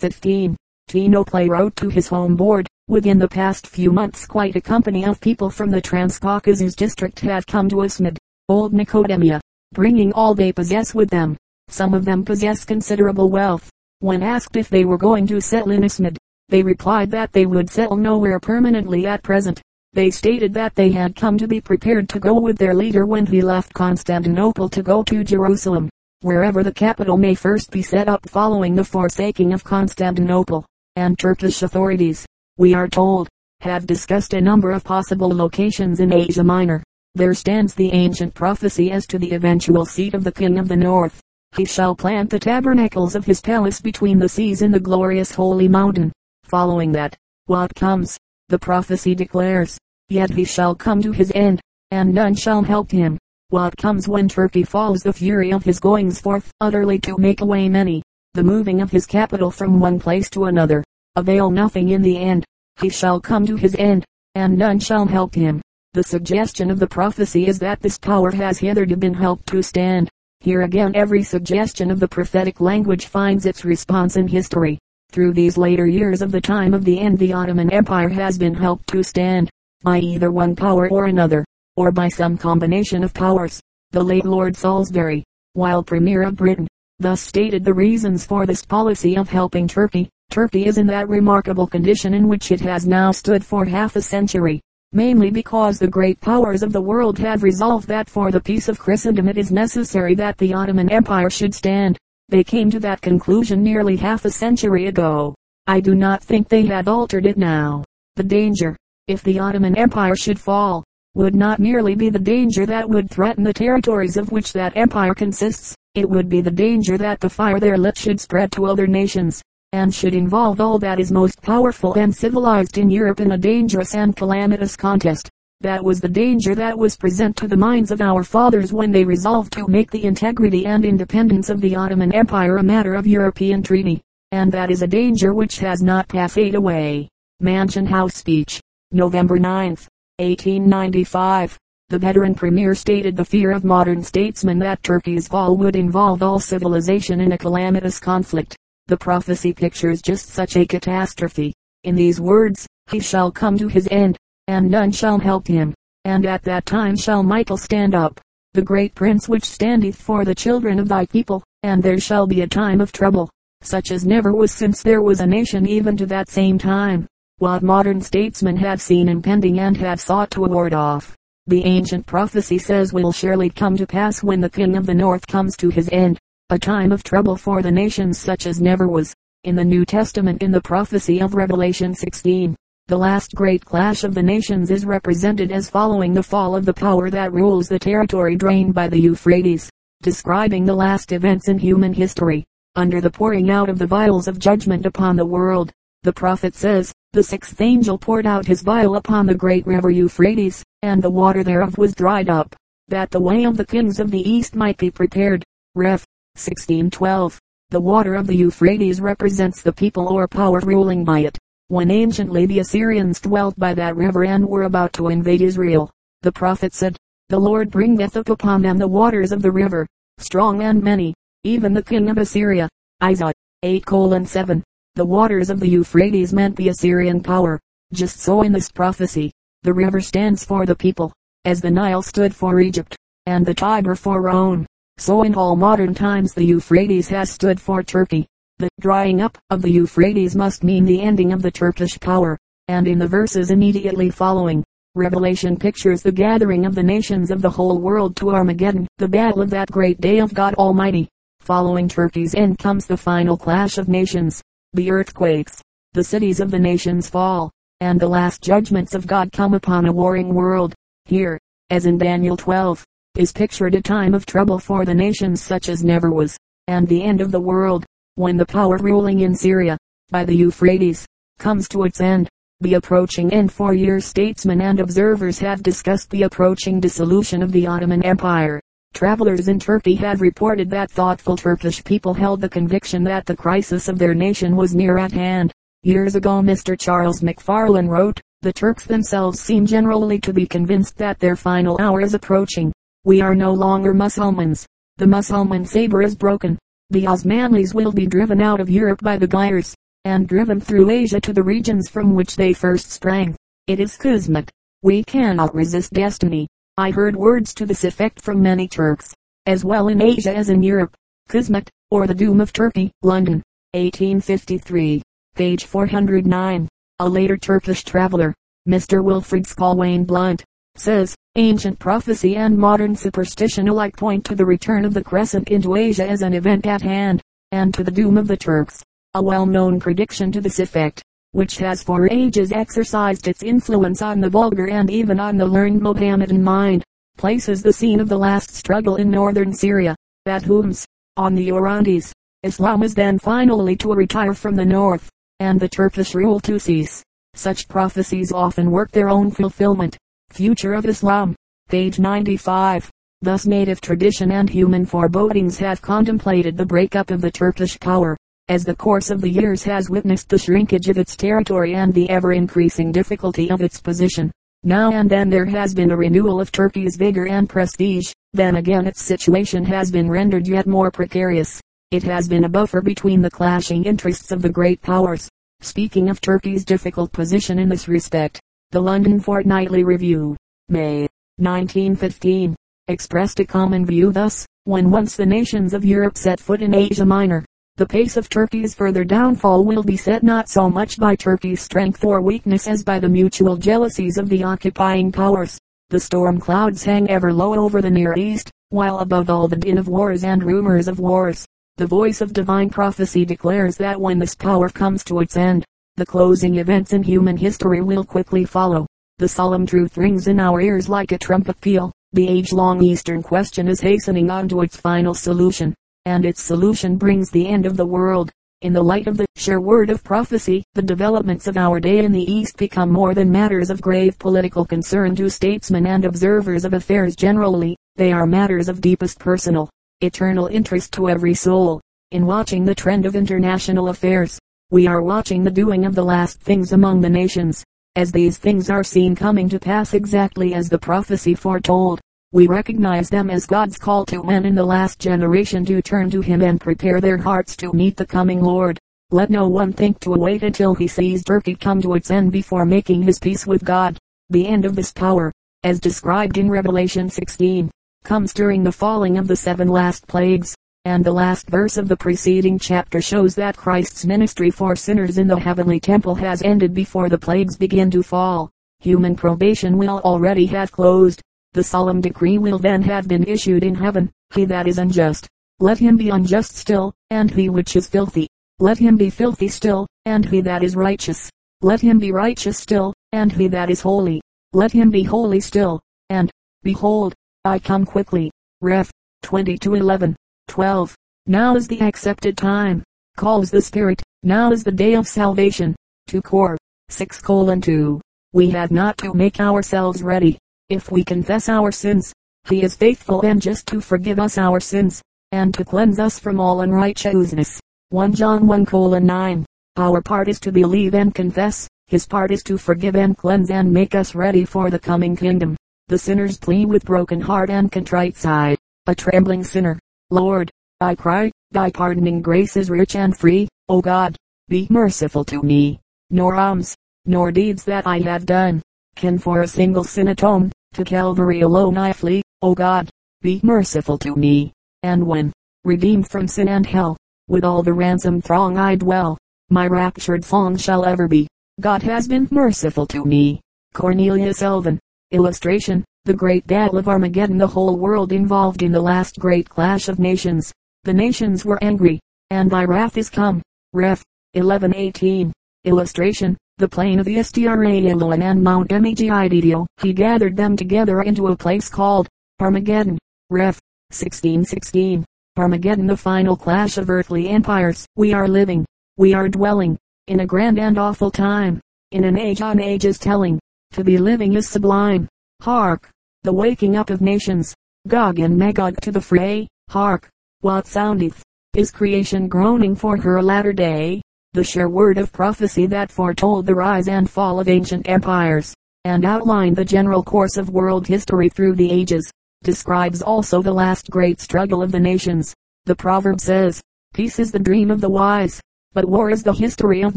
15. Tino Play wrote to his home board, within the past few months quite a company of people from the Transcaucasus district have come to Ismid, old Nicomedia, bringing all they possess with them. Some of them possess considerable wealth. When asked if they were going to settle in Ismid, they replied that they would settle nowhere permanently at present. They stated that they had come to be prepared to go with their leader when he left Constantinople to go to Jerusalem wherever the capital may first be set up following the forsaking of Constantinople, and Turkish authorities, we are told, have discussed a number of possible locations in Asia Minor. There stands the ancient prophecy as to the eventual seat of the King of the North. He shall plant the tabernacles of his palace between the seas in the glorious holy mountain. Following that, what comes, the prophecy declares, yet he shall come to his end, and none shall help him. What comes when Turkey falls the fury of his goings forth utterly to make away many, the moving of his capital from one place to another, avail nothing in the end. He shall come to his end, and none shall help him. The suggestion of the prophecy is that this power has hitherto been helped to stand. Here again every suggestion of the prophetic language finds its response in history. Through these later years of the time of the end the Ottoman Empire has been helped to stand, by either one power or another or by some combination of powers. The late Lord Salisbury, while Premier of Britain, thus stated the reasons for this policy of helping Turkey. Turkey is in that remarkable condition in which it has now stood for half a century, mainly because the great powers of the world have resolved that for the peace of Christendom it is necessary that the Ottoman Empire should stand. They came to that conclusion nearly half a century ago. I do not think they have altered it now. The danger, if the Ottoman Empire should fall, would not merely be the danger that would threaten the territories of which that empire consists, it would be the danger that the fire there lit should spread to other nations, and should involve all that is most powerful and civilized in Europe in a dangerous and calamitous contest. That was the danger that was present to the minds of our fathers when they resolved to make the integrity and independence of the Ottoman Empire a matter of European treaty. And that is a danger which has not passed away. Mansion House Speech, November 9th. 1895, the veteran premier stated the fear of modern statesmen that Turkey's fall would involve all civilization in a calamitous conflict. The prophecy pictures just such a catastrophe. In these words, he shall come to his end, and none shall help him. And at that time shall Michael stand up, the great prince which standeth for the children of thy people, and there shall be a time of trouble, such as never was since there was a nation even to that same time what modern statesmen have seen impending and have sought to ward off. The ancient prophecy says will surely come to pass when the king of the north comes to his end, a time of trouble for the nations such as never was. In the New Testament in the prophecy of Revelation 16, the last great clash of the nations is represented as following the fall of the power that rules the territory drained by the Euphrates, describing the last events in human history, under the pouring out of the vials of judgment upon the world. The prophet says, the sixth angel poured out his vial upon the great river Euphrates, and the water thereof was dried up, that the way of the kings of the east might be prepared. Ref. 1612. The water of the Euphrates represents the people or power ruling by it. When anciently the Assyrians dwelt by that river and were about to invade Israel, the prophet said, The Lord bringeth up upon them the waters of the river, strong and many, even the king of Assyria. Isaiah 8 7. The waters of the Euphrates meant the Assyrian power. Just so in this prophecy, the river stands for the people, as the Nile stood for Egypt, and the Tiber for Rome. So in all modern times the Euphrates has stood for Turkey. The drying up of the Euphrates must mean the ending of the Turkish power. And in the verses immediately following, Revelation pictures the gathering of the nations of the whole world to Armageddon, the battle of that great day of God Almighty. Following Turkey's end comes the final clash of nations the earthquakes, the cities of the nations fall, and the last judgments of God come upon a warring world. Here, as in Daniel 12, is pictured a time of trouble for the nations such as never was, and the end of the world, when the power ruling in Syria, by the Euphrates, comes to its end. The approaching end for years statesmen and observers have discussed the approaching dissolution of the Ottoman Empire. Travelers in Turkey have reported that thoughtful Turkish people held the conviction that the crisis of their nation was near at hand. Years ago Mr. Charles Macfarlane wrote, the Turks themselves seem generally to be convinced that their final hour is approaching. We are no longer Mussulmans. The Mussulman saber is broken. The Osmanlis will be driven out of Europe by the Giaours. and driven through Asia to the regions from which they first sprang. It is Kismet. We cannot resist destiny. I heard words to this effect from many Turks, as well in Asia as in Europe. Kismet, or the Doom of Turkey, London, 1853, page 409. A later Turkish traveler, Mr. Wilfrid Scawen Blunt, says, ancient prophecy and modern superstition alike point to the return of the crescent into Asia as an event at hand, and to the doom of the Turks. A well-known prediction to this effect, which has for ages exercised its influence on the vulgar and even on the learned Mohammedan mind, places the scene of the last struggle in northern Syria, at Homs, on the Orontes. Islam is then finally to retire from the north, and the Turkish rule to cease. Such prophecies often work their own fulfillment. Future of Islam, page 95. Thus native tradition and human forebodings have contemplated the breakup of the Turkish power as the course of the years has witnessed the shrinkage of its territory and the ever increasing difficulty of its position. Now and then there has been a renewal of Turkey's vigor and prestige, then again its situation has been rendered yet more precarious. It has been a buffer between the clashing interests of the great powers. Speaking of Turkey's difficult position in this respect, the London Fortnightly Review, May 1915, expressed a common view thus, when once the nations of Europe set foot in Asia Minor, the pace of Turkey's further downfall will be set not so much by Turkey's strength or weakness as by the mutual jealousies of the occupying powers. The storm clouds hang ever low over the Near East, while above all the din of wars and rumors of wars, the voice of divine prophecy declares that when this power comes to its end, the closing events in human history will quickly follow. The solemn truth rings in our ears like a trumpet peal. The age-long Eastern question is hastening on to its final solution and its solution brings the end of the world. In the light of the sure word of prophecy, the developments of our day in the East become more than matters of grave political concern to statesmen and observers of affairs generally. They are matters of deepest personal, eternal interest to every soul. In watching the trend of international affairs, we are watching the doing of the last things among the nations. As these things are seen coming to pass exactly as the prophecy foretold, we recognize them as God's call to men in the last generation to turn to Him and prepare their hearts to meet the coming Lord. Let no one think to wait until he sees Turkey come to its end before making his peace with God. The end of this power, as described in Revelation 16, comes during the falling of the seven last plagues, and the last verse of the preceding chapter shows that Christ's ministry for sinners in the heavenly temple has ended before the plagues begin to fall. Human probation will already have closed the solemn decree will then have been issued in heaven. He that is unjust, let him be unjust still, and he which is filthy, let him be filthy still, and he that is righteous, let him be righteous still, and he that is holy, let him be holy still. And, behold, I come quickly. Ref. 2211, 12. Now is the accepted time, calls the Spirit, now is the day of salvation. To Cor. 6 colon 2. We have not to make ourselves ready, if we confess our sins, he is faithful and just to forgive us our sins, and to cleanse us from all unrighteousness. 1 John 1 colon 9. Our part is to believe and confess, his part is to forgive and cleanse and make us ready for the coming kingdom. The sinner's plea with broken heart and contrite side. A trembling sinner. Lord, I cry, thy pardoning grace is rich and free, O God, be merciful to me. Nor alms, nor deeds that I have done, can for a single sin atone. To Calvary alone I flee, O God, be merciful to me. And when, redeemed from sin and hell, with all the ransom throng I dwell, my raptured song shall ever be, God has been merciful to me. Cornelius Elven. Illustration, the great battle of Armageddon the whole world involved in the last great clash of nations. The nations were angry, and thy wrath is come. Ref. 1118. Illustration, the plain of the Esdraelon and Mount Megiddo. He gathered them together into a place called Armageddon. Ref. 1616. Armageddon the final clash of earthly empires. We are living, we are dwelling, in a grand and awful time, in an age on ages telling. To be living is sublime. Hark! The waking up of nations. Gog and Magog to the fray. Hark! What soundeth? Is creation groaning for her latter day? The sure word of prophecy that foretold the rise and fall of ancient empires, and outlined the general course of world history through the ages, describes also the last great struggle of the nations. The proverb says, Peace is the dream of the wise, But war is the history of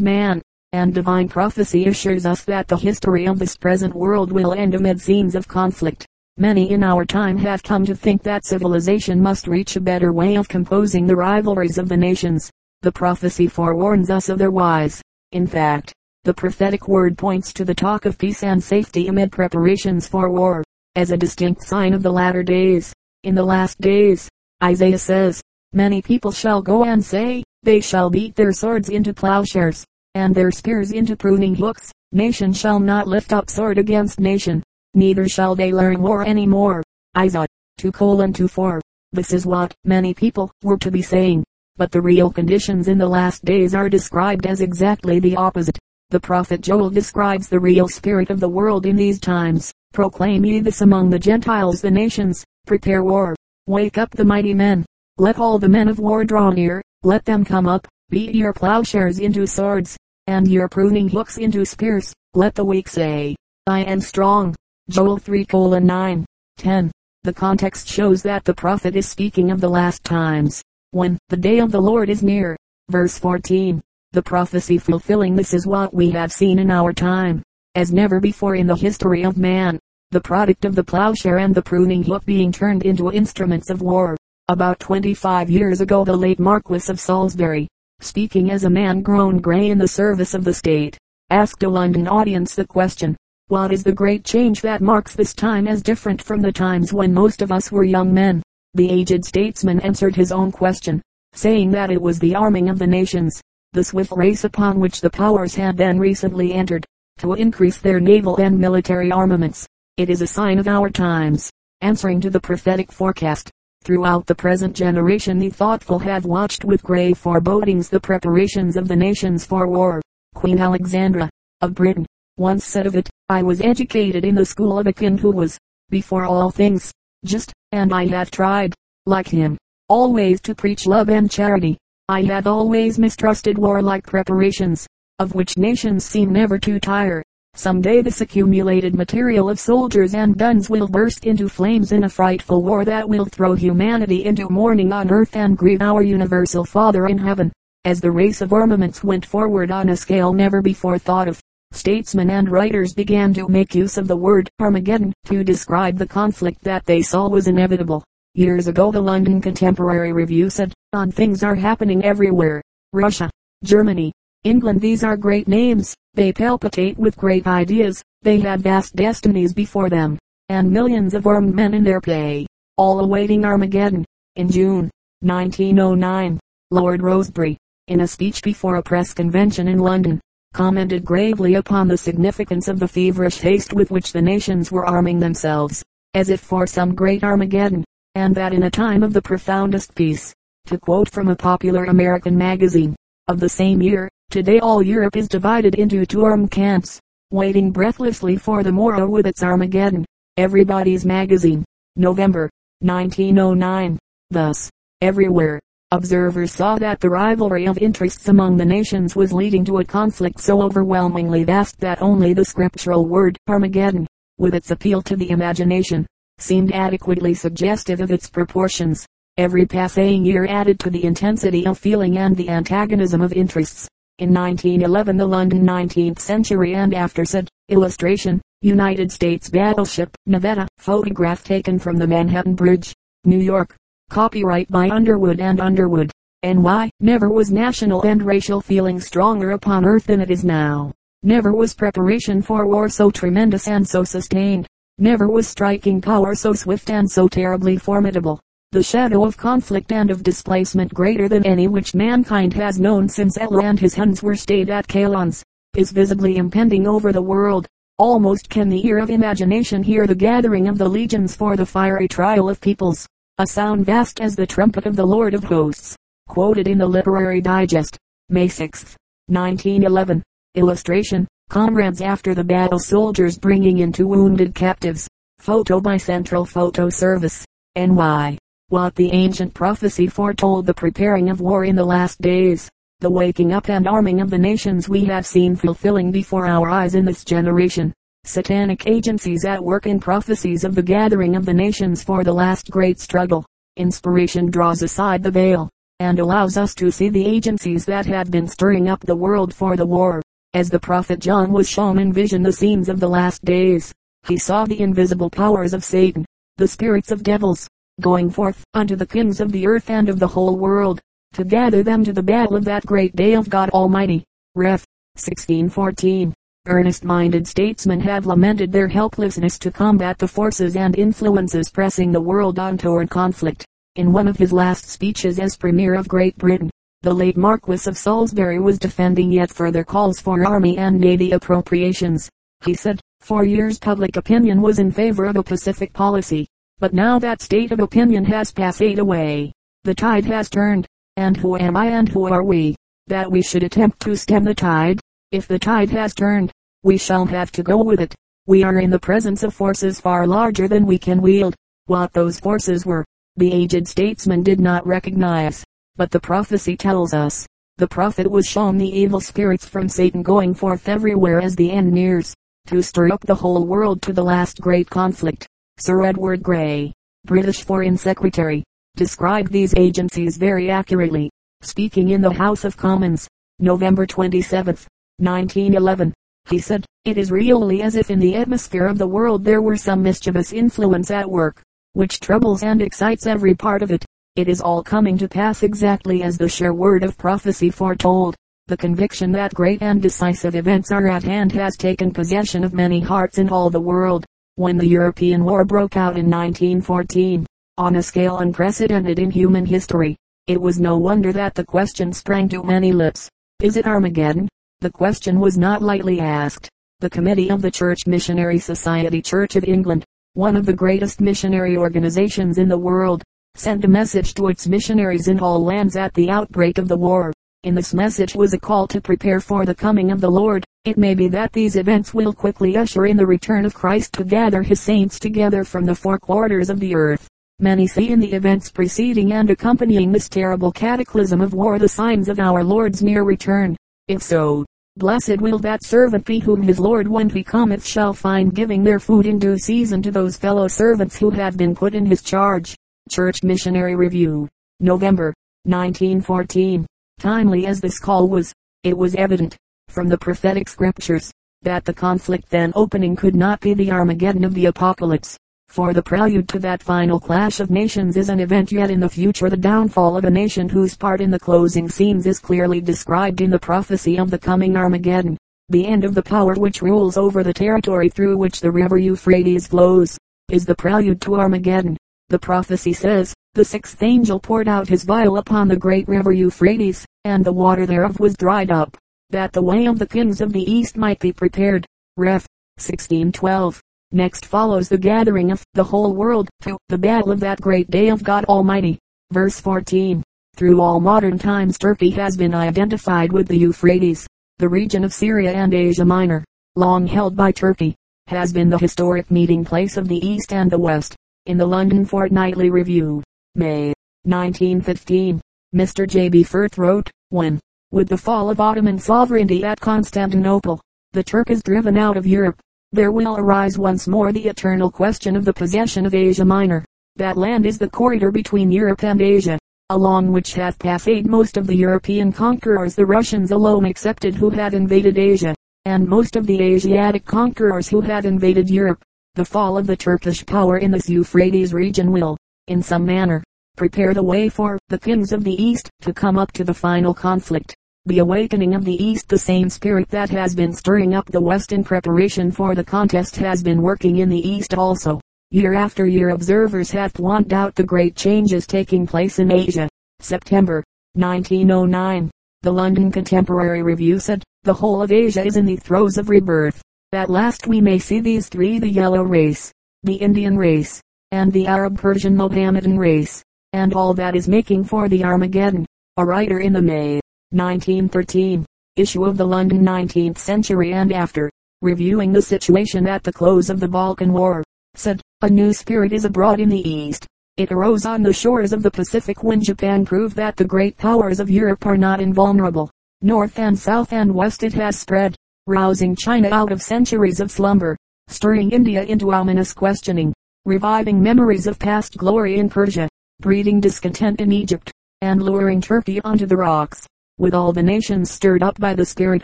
man, and divine prophecy assures us that the history of this present world will end amid scenes of conflict. Many in our time have come to think that civilization must reach a better way of composing the rivalries of the nations. The prophecy forewarns us otherwise. In fact, the prophetic word points to the talk of peace and safety amid preparations for war, as a distinct sign of the latter days. In the last days, Isaiah says, many people shall go and say, they shall beat their swords into plowshares, and their spears into pruning hooks. Nation shall not lift up sword against nation, neither shall they learn war any more. Isaiah 2 colon 2 4. This is what many people were to be saying, but the real conditions in the last days are described as exactly the opposite. The prophet Joel describes the real spirit of the world in these times. Proclaim ye this among the Gentiles the nations, prepare war, wake up the mighty men, let all the men of war draw near, let them come up, beat your plowshares into swords, and your pruning hooks into spears. Let the weak say, I am strong. Joel 3 colon 9, 10. The context shows that the prophet is speaking of the last times, when the day of the Lord is near. Verse 14. The prophecy fulfilling this is what we have seen in our time, as never before in the history of man, the product of the plowshare and the pruning hook being turned into instruments of war. About 25 years ago the late Marquis of Salisbury, speaking as a man grown gray in the service of the state, asked a London audience the question, what is the great change that marks this time as different from the times when most of us were young men? The aged statesman answered his own question, saying that it was the arming of the nations, the swift race upon which the powers had then recently entered, to increase their naval and military armaments. It is a sign of our times, answering to the prophetic forecast. Throughout the present generation the thoughtful have watched with grave forebodings the preparations of the nations for war. Queen Alexandra, of Britain, once said of it, I was educated in the school of a king who was, before all things, just, and I have tried, like him, always to preach love and charity. I have always mistrusted warlike preparations, of which nations seem never to tire. Some day this accumulated material of soldiers and guns will burst into flames in a frightful war that will throw humanity into mourning on earth and grieve our universal Father in heaven. As the race of armaments went forward on a scale never before thought of, statesmen and writers began to make use of the word Armageddon to describe the conflict that they saw was inevitable. Years ago the London Contemporary Review said, on things are happening everywhere. Russia, Germany, England these are great names they palpitate with great ideas, they have vast destinies before them, and millions of armed men in their pay, all awaiting Armageddon. In June 1909, Lord Rosebery, in a speech before a press convention in London, commented gravely upon the significance of the feverish haste with which the nations were arming themselves, as if for some great Armageddon, and that in a time of the profoundest peace. To quote from a popular American magazine, of the same year, Today all Europe is divided into two armed camps, waiting breathlessly for the morrow with its Armageddon. Everybody's Magazine, November, 1909. Thus, everywhere, observers saw that the rivalry of interests among the nations was leading to a conflict so overwhelmingly vast that only the scriptural word Armageddon, with its appeal to the imagination, seemed adequately suggestive of its proportions. Every passing year added to the intensity of feeling and the antagonism of interests. In 1911 the London 19th Century and After said, illustration, United States battleship, Nevada, photograph taken from the Manhattan Bridge, New York. Copyright by Underwood and Underwood. N.Y. Never was national and racial feeling stronger upon earth than it is now. Never was preparation for war so tremendous and so sustained. Never was striking power so swift and so terribly formidable the shadow of conflict and of displacement greater than any which mankind has known since Attila and his Huns were stayed at Chalons, is visibly impending over the world. Almost can the ear of imagination hear the gathering of the legions for the fiery trial of peoples, a sound vast as the trumpet of the Lord of hosts. Quoted in the Literary Digest, May 6, 1911. Illustration, Comrades after the battle soldiers bringing in two wounded captives. Photo by Central Photo Service, NY what the ancient prophecy foretold the preparing of war in the last days, the waking up and arming of the nations we have seen fulfilling before our eyes in this generation. Satanic agencies at work in prophecies of the gathering of the nations for the last great struggle. Inspiration draws aside the veil, and allows us to see the agencies that have been stirring up the world for the war. As the prophet John was shown in vision the scenes of the last days, he saw the invisible powers of Satan, the spirits of devils, going forth unto the kings of the earth and of the whole world, to gather them to the battle of that great day of God Almighty. Ref. 1614. Earnest-minded statesmen have lamented their helplessness to combat the forces and influences pressing the world on toward conflict. In one of his last speeches as Premier of Great Britain, the late Marquis of Salisbury was defending yet further calls for army and navy appropriations. He said, for years public opinion was in favor of a Pacific policy, but now that state of opinion has passed away. The tide has turned, and who am I and who are we, that we should attempt to stem the tide? If the tide has turned, we shall have to go with it. We are in the presence of forces far larger than we can wield. What those forces were, the aged statesman did not recognize. But the prophecy tells us. The prophet was shown the evil spirits from Satan going forth everywhere as the end nears, to stir up the whole world to the last great conflict. Sir Edward Grey, British Foreign Secretary, described these agencies very accurately, speaking in the House of Commons, November 27, 1911. He said, it is really as if in the atmosphere of the world there were some mischievous influence at work which troubles and excites every part of it. It is all coming to pass exactly as the sure word of prophecy foretold. The conviction that great and decisive events are at hand has taken possession of many hearts in all the world. When the European war broke out in 1914, on a scale unprecedented in human history, it was no wonder that the question sprang to many lips. Is it Armageddon? The question was not lightly asked. The Committee of the Church Missionary Society Church of England one of the greatest missionary organizations in the world, sent a message to its missionaries in all lands at the outbreak of the war. In this message was a call to prepare for the coming of the Lord. It may be that these events will quickly usher in the return of Christ to gather his saints together from the four quarters of the earth. Many see in the events preceding and accompanying this terrible cataclysm of war the signs of our Lord's near return. If so, Blessed will that servant be whom his Lord when he cometh shall find giving their food in due season to those fellow servants who have been put in his charge. Church Missionary Review, November, 1914. Timely as this call was, it was evident, from the prophetic scriptures, that the conflict then opening could not be the Armageddon of the Apocalypse for the prelude to that final clash of nations is an event yet in the future the downfall of a nation whose part in the closing scenes is clearly described in the prophecy of the coming Armageddon. The end of the power which rules over the territory through which the river Euphrates flows, is the prelude to Armageddon. The prophecy says, the sixth angel poured out his vial upon the great river Euphrates, and the water thereof was dried up, that the way of the kings of the east might be prepared. Ref. 1612. Next follows the gathering of the whole world to the battle of that great day of God Almighty. Verse 14. Through all modern times Turkey has been identified with the Euphrates. The region of Syria and Asia Minor, long held by Turkey, has been the historic meeting place of the East and the West. In the London Fortnightly Review, May 1915, Mr. J. B. Firth wrote, when, with the fall of Ottoman sovereignty at Constantinople, the Turk is driven out of Europe, there will arise once more the eternal question of the possession of Asia Minor. That land is the corridor between Europe and Asia, along which have passed most of the European conquerors the Russians alone excepted who had invaded Asia, and most of the Asiatic conquerors who had invaded Europe. The fall of the Turkish power in this Euphrates region will, in some manner, prepare the way for the kings of the East to come up to the final conflict the awakening of the East the same spirit that has been stirring up the West in preparation for the contest has been working in the East also. Year after year observers have pointed out the great changes taking place in Asia. September 1909. The London Contemporary Review said, the whole of Asia is in the throes of rebirth. At last we may see these three the yellow race, the Indian race, and the Arab Persian Mohammedan race, and all that is making for the Armageddon. A writer in the May 1913, issue of the London 19th Century and After, reviewing the situation at the close of the Balkan War, said, A new spirit is abroad in the East. It arose on the shores of the Pacific when Japan proved that the great powers of Europe are not invulnerable. North and south and west it has spread, rousing China out of centuries of slumber, stirring India into ominous questioning, reviving memories of past glory in Persia, breeding discontent in Egypt, and luring Turkey onto the rocks. With all the nations stirred up by the spirit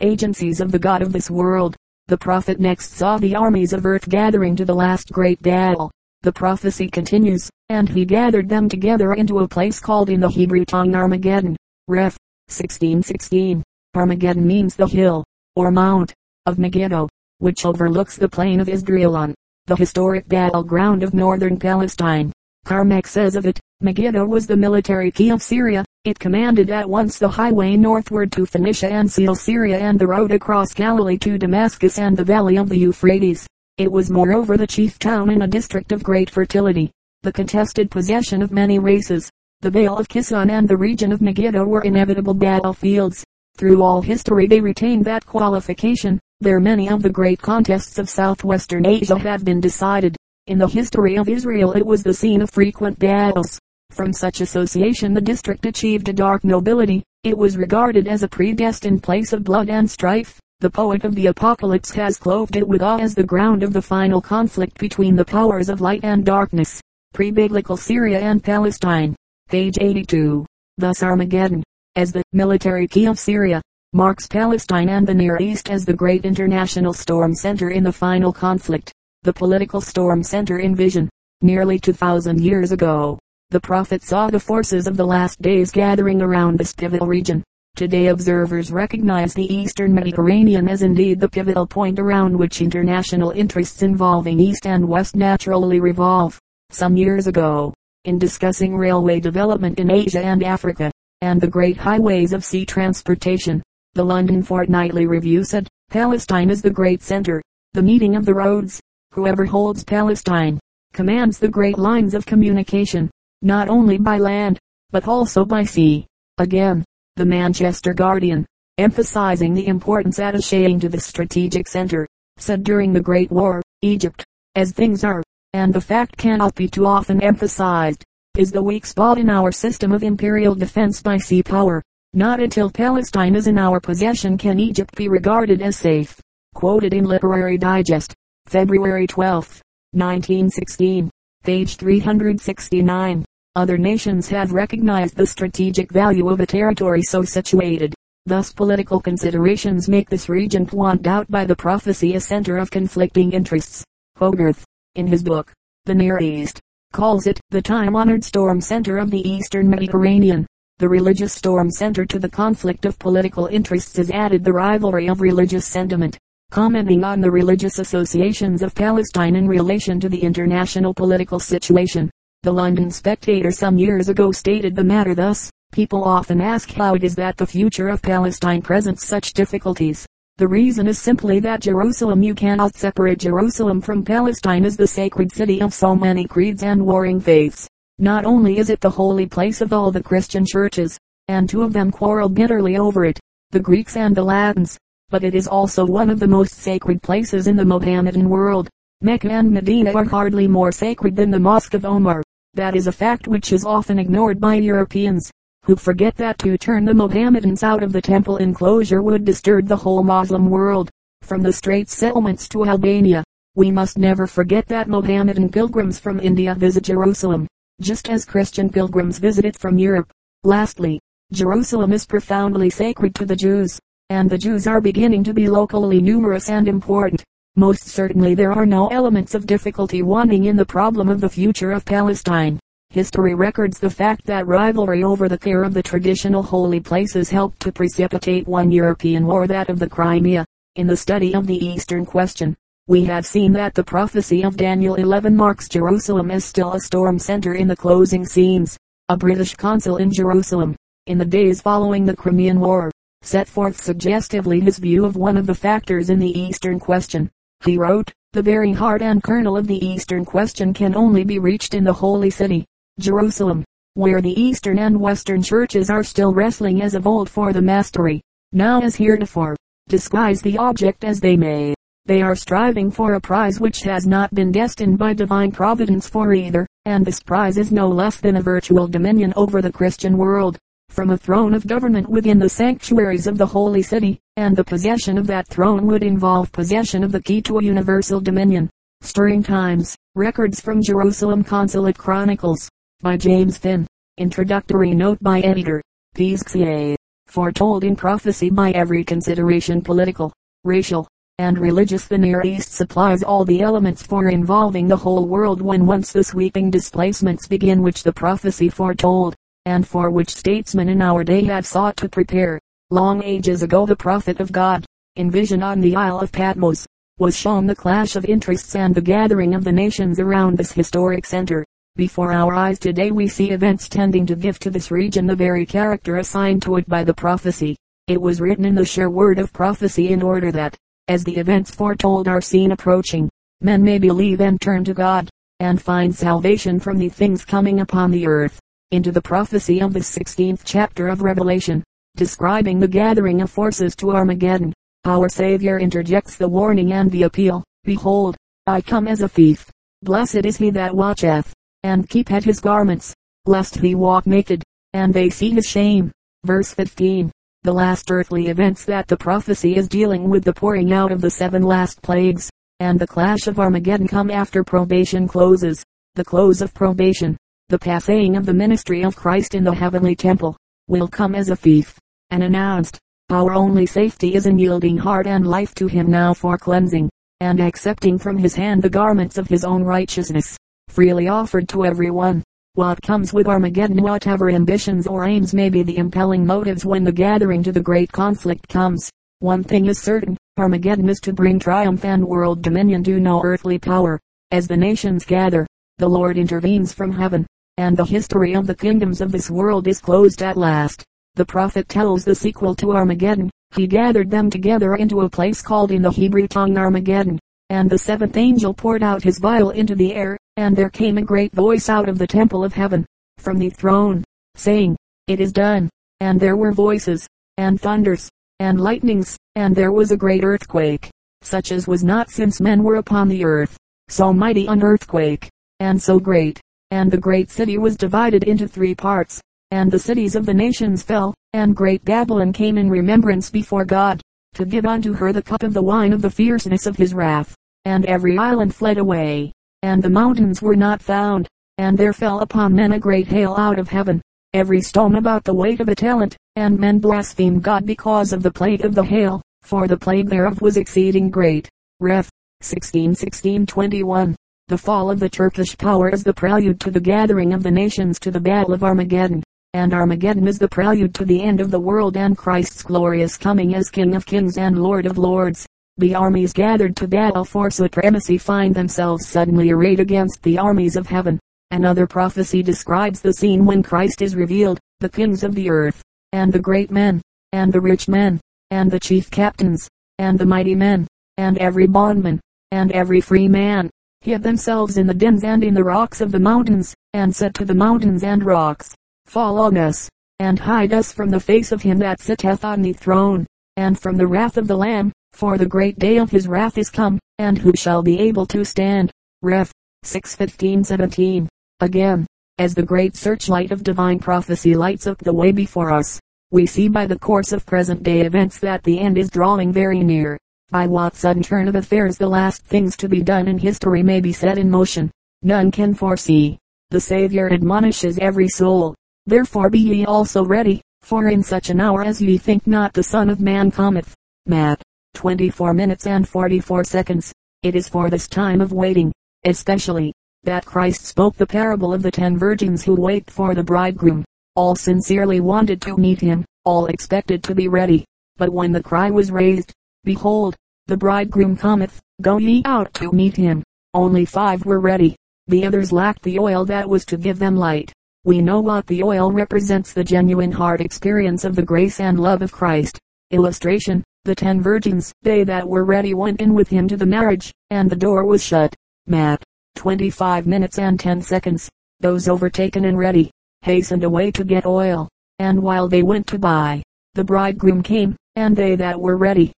agencies of the God of this world, the prophet next saw the armies of earth gathering to the last great battle. The prophecy continues, and he gathered them together into a place called in the Hebrew tongue Armageddon. Ref. 1616. Armageddon means the hill, or mount, of Megiddo, which overlooks the plain of Esdraelon, the historic battleground of northern Palestine. Carmack says of it, Megiddo was the military key of Syria. It commanded at once the highway northward to Phoenicia and Syria and the road across Galilee to Damascus and the valley of the Euphrates. It was moreover the chief town in a district of great fertility, the contested possession of many races. The Vale of Kishon and the region of Megiddo were inevitable battlefields. Through all history they retained that qualification. There many of the great contests of southwestern Asia have been decided. In the history of Israel it was the scene of frequent battles. From such association the district achieved a dark nobility. It was regarded as a predestined place of blood and strife. The poet of the Apocalypse has clothed it with awe as the ground of the final conflict between the powers of light and darkness. Pre-biblical Syria and Palestine. Page 82. Thus Armageddon, as the military key of Syria, marks Palestine and the Near East as the great international storm center in the final conflict. The political storm center in vision. Nearly 2,000 years ago, the prophet saw the forces of the last days gathering around this pivotal region. Today observers recognize the eastern Mediterranean as indeed the pivotal point around which international interests involving East and West naturally revolve. Some years ago, in discussing railway development in Asia and Africa, and the great highways of sea transportation, the London Fortnightly Review said, Palestine is the great center, the meeting of the roads. Whoever holds Palestine, commands the great lines of communication, not only by land, but also by sea. Again, the Manchester Guardian, emphasizing the importance attaching to the strategic center, said during the Great War, Egypt, as things are, and the fact cannot be too often emphasized, is the weak spot in our system of imperial defense by sea power. Not until Palestine is in our possession can Egypt be regarded as safe. Quoted in Literary Digest, February 12, 1916, page 369. Other nations have recognized the strategic value of a territory so situated. Thus political considerations make this region pointed out by the prophecy a center of conflicting interests. Hogarth, in his book, The Near East, calls it the time-honored storm center of the eastern Mediterranean. The religious storm center to the conflict of political interests is added the rivalry of religious sentiment. Commenting on the religious associations of Palestine in relation to the international political situation, the London Spectator some years ago stated the matter thus, people often ask how it is that the future of Palestine presents such difficulties. The reason is simply that Jerusalem you cannot separate Jerusalem from Palestine as the sacred city of so many creeds and warring faiths. Not only is it the holy place of all the Christian churches, and two of them quarrel bitterly over it, the Greeks and the Latins, but it is also one of the most sacred places in the Mohammedan world. Mecca and Medina are hardly more sacred than the Mosque of Omar. That is a fact which is often ignored by Europeans, who forget that to turn the Mohammedans out of the temple enclosure would disturb the whole Moslem world. From the Straits settlements to Albania, we must never forget that Mohammedan pilgrims from India visit Jerusalem, just as Christian pilgrims visit it from Europe. Lastly, Jerusalem is profoundly sacred to the Jews, and the Jews are beginning to be locally numerous and important. Most certainly there are no elements of difficulty wanting in the problem of the future of Palestine. History records the fact that rivalry over the care of the traditional holy places helped to precipitate one European war that of the Crimea. In the study of the Eastern question, we have seen that the prophecy of Daniel 11 marks Jerusalem as still a storm center in the closing scenes. A British consul in Jerusalem, in the days following the Crimean War, set forth suggestively his view of one of the factors in the Eastern question. He wrote, the very heart and kernel of the Eastern question can only be reached in the holy city, Jerusalem, where the Eastern and Western churches are still wrestling as of old for the mastery, now as heretofore, disguise the object as they may. They are striving for a prize which has not been destined by divine providence for either, and this prize is no less than a virtual dominion over the Christian world from a throne of government within the sanctuaries of the holy city, and the possession of that throne would involve possession of the key to a universal dominion. Stirring Times, Records from Jerusalem Consulate Chronicles, by James Finn, Introductory note by editor. XA, foretold in prophecy by every consideration political, racial, and religious the Near East supplies all the elements for involving the whole world when once the sweeping displacements begin which the prophecy foretold, and for which statesmen in our day have sought to prepare. Long ages ago the prophet of God, in vision on the Isle of Patmos, was shown the clash of interests and the gathering of the nations around this historic center. Before our eyes today we see events tending to give to this region the very character assigned to it by the prophecy. It was written in the sure word of prophecy in order that, as the events foretold are seen approaching, men may believe and turn to God, and find salvation from the things coming upon the earth. Into the prophecy of the 16th chapter of Revelation, describing the gathering of forces to Armageddon, our Savior interjects the warning and the appeal, Behold, I come as a thief. Blessed is he that watcheth, and keepeth his garments, lest he walk naked, and they see his shame. Verse 15 the last earthly events that the prophecy is dealing with the pouring out of the seven last plagues, and the clash of Armageddon come after probation closes, the close of probation, the passing of the ministry of Christ in the heavenly temple, will come as a thief, and announced, our only safety is in yielding heart and life to him now for cleansing, and accepting from his hand the garments of his own righteousness, freely offered to every one. What comes with Armageddon whatever ambitions or aims may be the impelling motives when the gathering to the great conflict comes. One thing is certain, Armageddon is to bring triumph and world dominion to no earthly power. As the nations gather, the Lord intervenes from heaven, and the history of the kingdoms of this world is closed at last. The prophet tells the sequel to Armageddon. He gathered them together into a place called in the Hebrew tongue Armageddon, and the seventh angel poured out his vial into the air, and there came a great voice out of the temple of heaven, from the throne, saying, It is done. And there were voices, and thunders, and lightnings, and there was a great earthquake, such as was not since men were upon the earth. So mighty an earthquake, and so great. And the great city was divided into three parts, and the cities of the nations fell, and great Babylon came in remembrance before God, to give unto her the cup of the wine of the fierceness of his wrath. And every island fled away, and the mountains were not found, and there fell upon men a great hail out of heaven, every stone about the weight of a talent, and men blasphemed God because of the plague of the hail, for the plague thereof was exceeding great. Ref. 16 16 21. The fall of the Turkish power is the prelude to the gathering of the nations to the battle of Armageddon, and Armageddon is the prelude to the end of the world and Christ's glorious coming as King of kings and Lord of lords. The armies gathered to battle for supremacy find themselves suddenly arrayed against the armies of heaven. Another prophecy describes the scene when Christ is revealed, the kings of the earth, and the great men, and the rich men, and the chief captains, and the mighty men, and every bondman, and every free man, hid themselves in the dens and in the rocks of the mountains, and said to the mountains and rocks, Fall on us, and hide us from the face of him that sitteth on the throne, and from the wrath of the Lamb, for the great day of his wrath is come, and who shall be able to stand? Ref. 6:15-17. Again, as the great searchlight of divine prophecy lights up the way before us, we see by the course of present day events that the end is drawing very near. By what sudden turn of affairs the last things to be done in history may be set in motion, none can foresee. The Savior admonishes every soul, therefore be ye also ready, for in such an hour as ye think not the Son of Man cometh. Matt. 24 minutes and 44 seconds. It is for this time of waiting, especially, that Christ spoke the parable of the ten virgins who wait for the bridegroom. All sincerely wanted to meet him, all expected to be ready. But when the cry was raised, Behold, the bridegroom cometh, go ye out to meet him. Only five were ready. The others lacked the oil that was to give them light. We know what the oil represents the genuine heart experience of the grace and love of Christ. Illustration, the ten virgins, they that were ready went in with him to the marriage, and the door was shut. Matt. 25 minutes and 10 seconds. Those overtaken and ready, hastened away to get oil, and while they went to buy, the bridegroom came, and they that were ready,